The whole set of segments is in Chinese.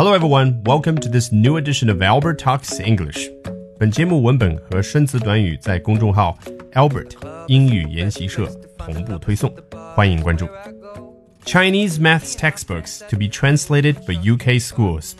Hello everyone, welcome to this new edition of Albert Talks English. 本节目文本和生词短语在公众号 Albert 英语研习社同步推送，欢迎关注。Chinese maths textbooks to be translated for UK schools。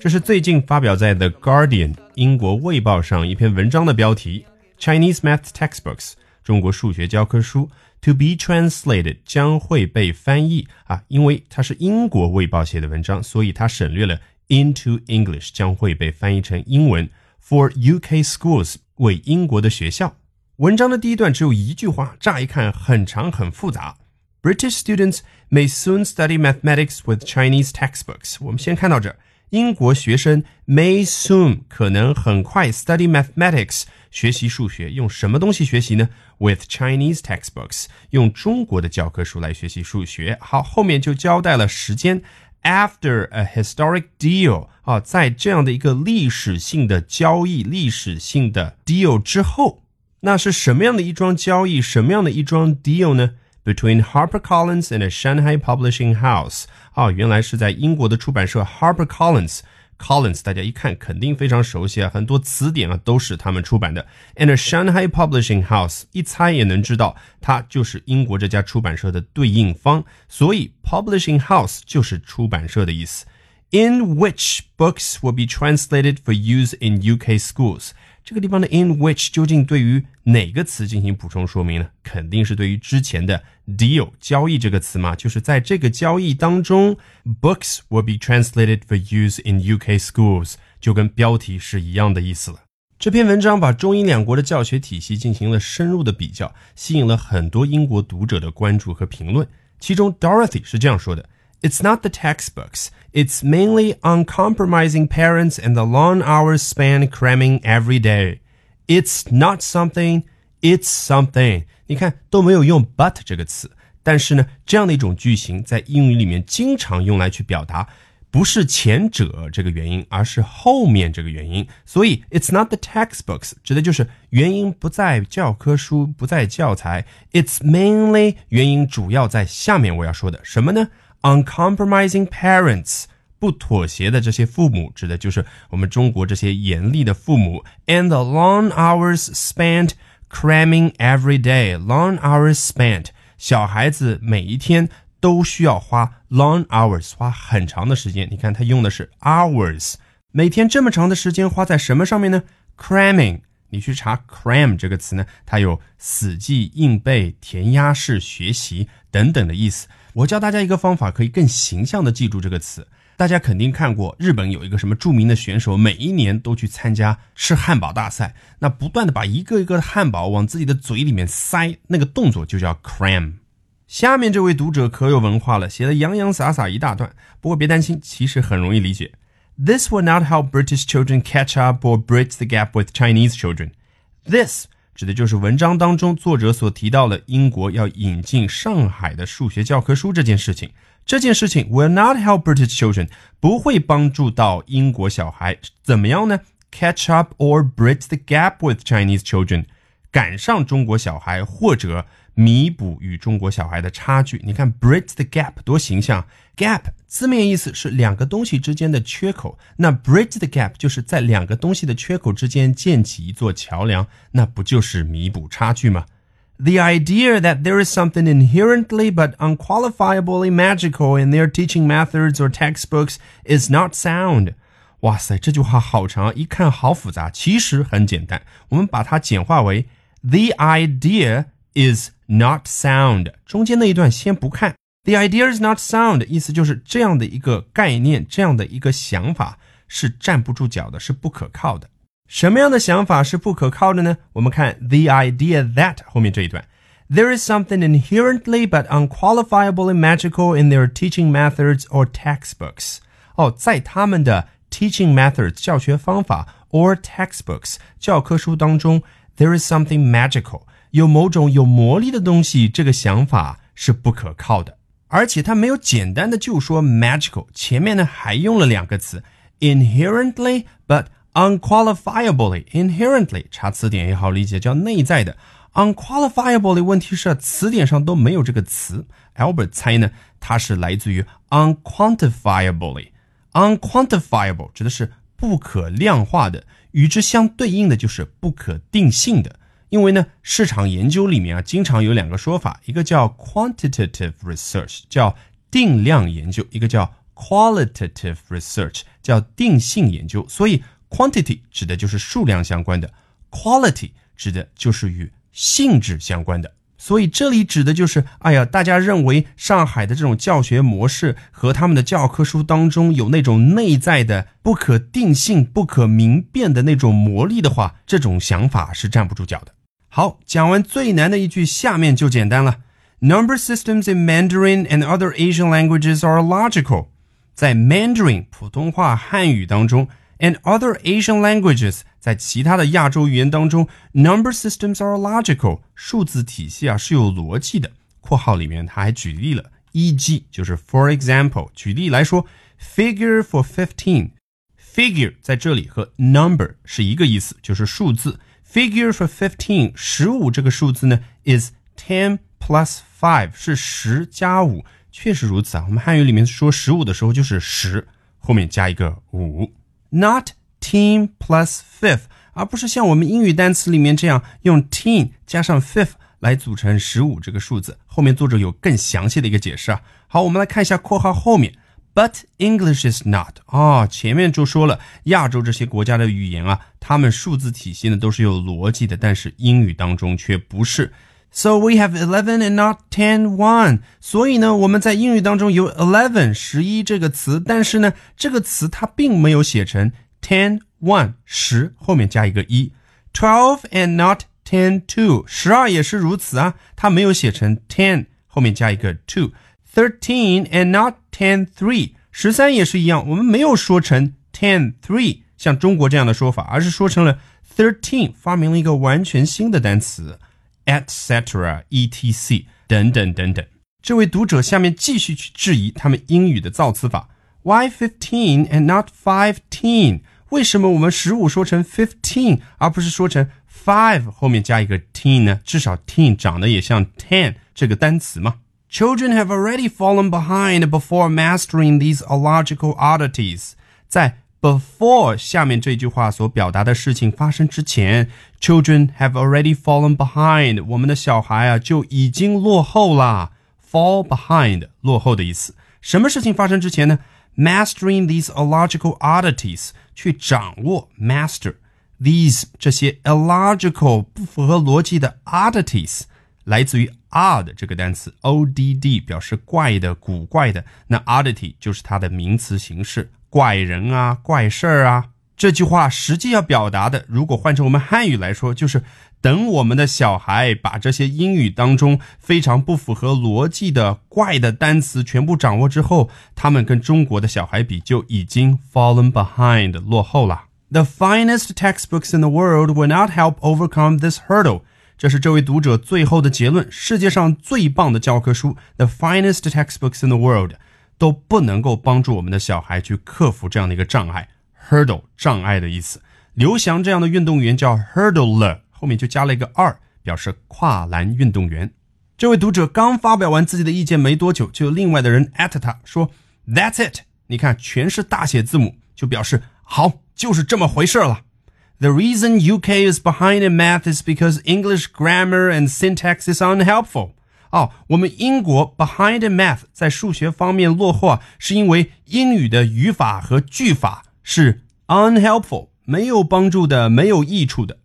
这是最近发表在《The Guardian》英国卫报上一篇文章的标题。Chinese maths textbooks 中国数学教科书 to be translated 将会被翻译啊，因为它是英国卫报写的文章，所以它省略了 into English 将会被翻译成英文 for UK schools 为英国的学校。文章的第一段只有一句话，乍一看很长很复杂。British students may soon study mathematics with Chinese textbooks。我们先看到这，英国学生 may soon 可能很快 study mathematics 学习数学，用什么东西学习呢？With Chinese textbooks，用中国的教科书来学习数学。好，后面就交代了时间。After a historic deal，啊，在这样的一个历史性的交易、历史性的 deal 之后，那是什么样的一桩交易？什么样的一桩 deal 呢 ？between HarperCollins and a Shanghai publishing house。啊，原来是在英国的出版社 HarperCollins。Collins 大家一看肯定非常熟悉啊，很多词典啊都是他们出版的。And a Shanghai Publishing House 一猜也能知道，它就是英国这家出版社的对应方，所以 Publishing House 就是出版社的意思。In which books will be translated for use in UK schools？ 这个地方的 in which 究竟对于哪个词进行补充说明呢？肯定是对于之前的 deal 交易这个词嘛，就是在这个交易当中，books will be translated for use in UK schools，就跟标题是一样的意思了。这篇文章把中英两国的教学体系进行了深入的比较，吸引了很多英国读者的关注和评论。其中 Dorothy 是这样说的。It's not the textbooks. It's mainly uncompromising parents and the long hours spent cramming every day. It's not something, it's something. 你看都没有用 but 这个词，但是呢，这样的一种句型在英语里面经常用来去表达，不是前者这个原因，而是后面这个原因。所以 it's not the textbooks 指的就是原因不在教科书，不在教材。It's mainly 原因主要在下面我要说的什么呢 ？Uncompromising parents，不妥协的这些父母，指的就是我们中国这些严厉的父母。And the long hours spent cramming every day. Long hours spent，小孩子每一天都需要花 long hours，花很长的时间。你看，他用的是 hours，每天这么长的时间花在什么上面呢？Cramming。你去查 cram 这个词呢，它有死记硬背、填鸭式学习等等的意思。我教大家一个方法，可以更形象的记住这个词。大家肯定看过，日本有一个什么著名的选手，每一年都去参加吃汉堡大赛，那不断的把一个一个的汉堡往自己的嘴里面塞，那个动作就叫 cram。下面这位读者可有文化了，写的洋洋洒洒一大段。不过别担心，其实很容易理解。This will not help British children catch up or bridge the gap with Chinese children. This 指的就是文章当中作者所提到的英国要引进上海的数学教科书这件事情。这件事情 will not help British children 不会帮助到英国小孩怎么样呢？Catch up or bridge the gap with Chinese children，赶上中国小孩或者。弥补与中国小孩的差距。你看，bridge the gap 多形象，gap 字面意思是两个东西之间的缺口，那 bridge the gap 就是在两个东西的缺口之间建起一座桥梁，那不就是弥补差距吗？The idea that there is something inherently but unqualifiably magical in their teaching methods or textbooks is not sound。哇塞，这句话好长，一看好复杂，其实很简单，我们把它简化为 the idea is not sound，中间那一段先不看。The idea is not sound，意思就是这样的一个概念，这样的一个想法是站不住脚的，是不可靠的。什么样的想法是不可靠的呢？我们看 the idea that 后面这一段，There is something inherently but unqualifiably magical in their teaching methods or textbooks。哦，在他们的 teaching methods 教学方法 or textbooks 教科书当中，there is something magical。有某种有魔力的东西，这个想法是不可靠的。而且它没有简单的就说 magical，前面呢还用了两个词 inherently but unqualifiably。inherently 查词典也好理解，叫内在的。unqualifiably 问题是词典上都没有这个词。Albert 猜呢，它是来自于 unquantifiably。unquantifiable 指的是不可量化的，与之相对应的就是不可定性的。因为呢，市场研究里面啊，经常有两个说法，一个叫 quantitative research，叫定量研究；一个叫 qualitative research，叫定性研究。所以 quantity 指的就是数量相关的，quality 指的就是与性质相关的。所以这里指的就是，哎呀，大家认为上海的这种教学模式和他们的教科书当中有那种内在的不可定性、不可明辨的那种魔力的话，这种想法是站不住脚的。好，讲完最难的一句，下面就简单了。Number systems in Mandarin and other Asian languages are logical。在 Mandarin 普通话汉语当中，and other Asian languages 在其他的亚洲语言当中，number systems are logical，数字体系啊是有逻辑的。括号里面他还举例了，e.g. 就是 for example，举例来说，figure for fifteen，figure 在这里和 number 是一个意思，就是数字。 Figure for fifteen，十五这个数字呢，is ten plus five，是十加五，确实如此啊。我们汉语里面说十五的时候就是十，后面加一个五。Not ten plus fifth，而不是像我们英语单词里面这样用 teen 加上 fifth 来组成十五这个数字。后面作者有更详细的一个解释啊。好，我们来看一下括号后面。But English is not 啊，前面就说了，亚洲这些国家的语言啊，他们数字体系呢都是有逻辑的，但是英语当中却不是。So we have eleven and not ten one。所以呢，我们在英语当中有 eleven 十一这个词，但是呢，这个词它并没有写成 ten one 十后面加一个一。Twelve and not ten two，十二也是如此啊，它没有写成 ten 后面加一个 two。Thirteen and not ten three，十三也是一样，我们没有说成 ten three，像中国这样的说法，而是说成了 thirteen，发明了一个完全新的单词，etc. etc. 等等等等。这位读者下面继续去质疑他们英语的造词法，Why fifteen and not fifteen？为什么我们十五说成 fifteen，而不是说成 five 后面加一个 teen 呢？至少 teen 长得也像 ten 这个单词嘛。Children have already fallen behind before mastering these illogical oddities。在 before 下面这句话所表达的事情发生之前，children have already fallen behind。我们的小孩啊就已经落后啦。Fall behind，落后的意思。什么事情发生之前呢？Mastering these illogical oddities，去掌握 master these 这些 illogical 不符合逻辑的 oddities。来自于 odd 这个单词，o d d 表示怪的、古怪的。那 oddity 就是它的名词形式，怪人啊、怪事儿啊。这句话实际要表达的，如果换成我们汉语来说，就是等我们的小孩把这些英语当中非常不符合逻辑的怪的单词全部掌握之后，他们跟中国的小孩比就已经 fallen behind 落后了。The finest textbooks in the world will not help overcome this hurdle. 这是这位读者最后的结论：世界上最棒的教科书，the finest textbooks in the world，都不能够帮助我们的小孩去克服这样的一个障碍。hurdle 障碍的意思。刘翔这样的运动员叫 hurdler，后面就加了一个二，表示跨栏运动员。这位读者刚发表完自己的意见没多久，就有另外的人 at 他说：“That's it。”你看，全是大写字母，就表示好，就是这么回事了。The reason UK is behind in math is because English grammar and syntax is unhelpful. 哦，我们英国 behind in math 在数学方面落后啊，是因为英语的语法和句法是 unhelpful，没有帮助的，没有益处的。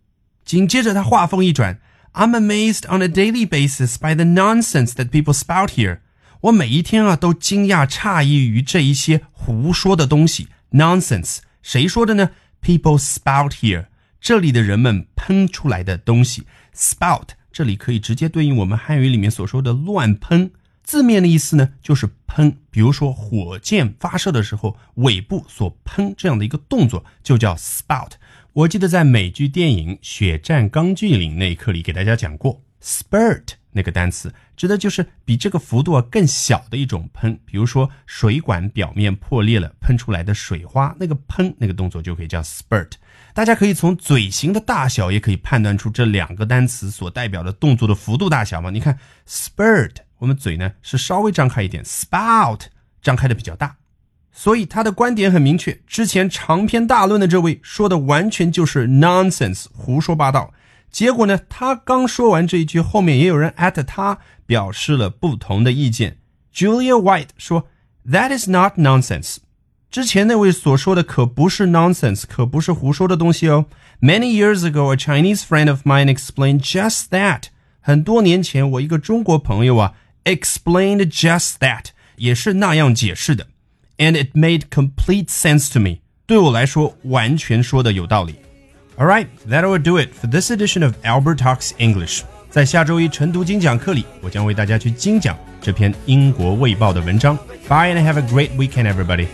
紧接着他话锋一转，I'm amazed on a daily basis by the nonsense that people spout here。我每一天啊都惊讶诧异于这一些胡说的东西，nonsense，谁说的呢 ？People spout here，这里的人们喷出来的东西，spout 这里可以直接对应我们汉语里面所说的乱喷。字面的意思呢，就是喷。比如说火箭发射的时候，尾部所喷这样的一个动作，就叫 spout。我记得在美剧电影《血战钢锯岭》那一课里给大家讲过，spurt。那个单词指的就是比这个幅度啊更小的一种喷，比如说水管表面破裂了，喷出来的水花，那个喷那个动作就可以叫 spurt。大家可以从嘴型的大小也可以判断出这两个单词所代表的动作的幅度大小嘛？你看 spurt，我们嘴呢是稍微张开一点，spout 张开的比较大所以他的观点很明确。之前长篇大论的这位说的完全就是 nonsense，胡说八道。结果呢，他刚说完这一句，后面也有人 at 他表示了不同的意见。Julia White 说：“That is not nonsense。”之前那位所说的可不是 nonsense，可不是胡说的东西哦。Many years ago, a Chinese friend of mine explained just that。很多年前，我一个中国朋友啊，explained just that，也是那样解释的。And it made complete sense to me。对我来说，完全说的有道理。All right, that will do it for this edition of Albert Talks English。在下周一晨读精讲课里，我将为大家去精讲这篇英国卫报的文章。Bye and have a great weekend, everybody.